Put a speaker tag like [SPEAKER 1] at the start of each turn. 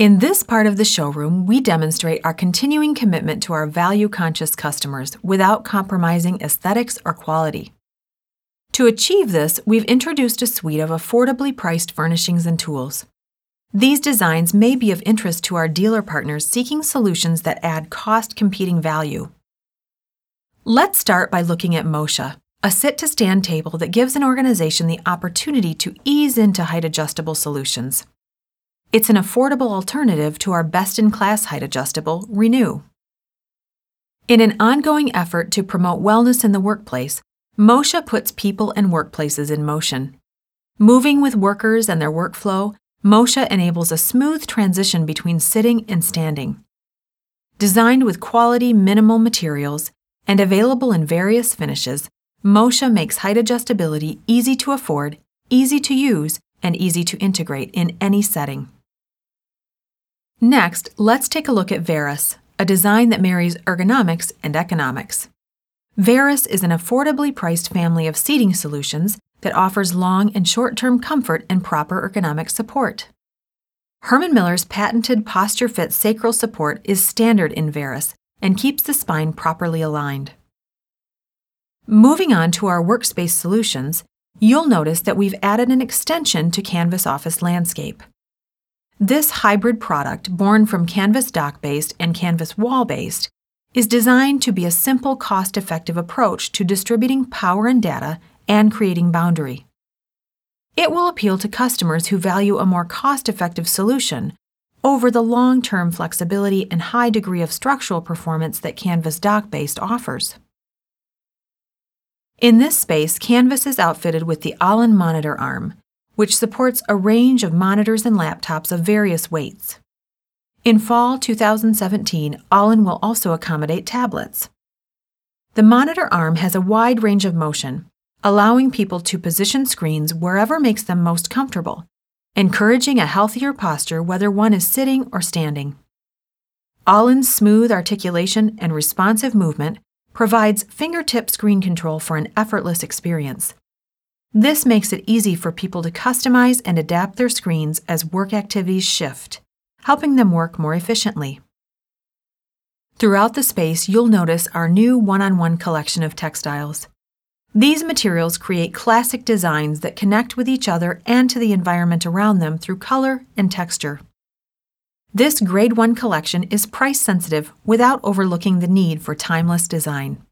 [SPEAKER 1] In this part of the showroom, we demonstrate our continuing commitment to our value conscious customers without compromising aesthetics or quality. To achieve this, we've introduced a suite of affordably priced furnishings and tools. These designs may be of interest to our dealer partners seeking solutions that add cost competing value. Let's start by looking at Motia, a sit to stand table that gives an organization the opportunity to ease into height adjustable solutions. It's an affordable alternative to our best in class height adjustable, Renew. In an ongoing effort to promote wellness in the workplace, Motia puts people and workplaces in motion. Moving with workers and their workflow, Motia enables a smooth transition between sitting and standing. Designed with quality minimal materials and available in various finishes, Motia makes height adjustability easy to afford, easy to use, and easy to integrate in any setting. Next, let's take a look at Verus, a design that marries ergonomics and economics. Verus is an affordably priced family of seating solutions that offers long and short term comfort and proper ergonomic support. Herman Miller's patented Posture Fit sacral support is standard in Verus and keeps the spine properly aligned. Moving on to our workspace solutions, you'll notice that we've added an extension to Canvas Office Landscape. This hybrid product, born from Canvas dock based and Canvas wall based, is designed to be a simple, cost effective approach to distributing power and data and creating boundary. It will appeal to customers who value a more cost effective solution over the long term flexibility and high degree of structural performance that Canvas dock based offers. In this space, Canvas is outfitted with the Ollin monitor arm, which supports a range of monitors and laptops of various weights. In fall 2017, Ollin will also accommodate tablets. The monitor arm has a wide range of motion, allowing people to position screens wherever makes them most comfortable, encouraging a healthier posture whether one is sitting or standing. Ollin's smooth articulation and responsive movement provides fingertip screen control for an effortless experience. This makes it easy for people to customize and adapt their screens as work activities shift, helping them work more efficiently. Throughout the space, you'll notice our new one on one collection of textiles. These materials create classic designs that connect with each other and to the environment around them through color and texture. This Grade 1 collection is price sensitive without overlooking the need for timeless design.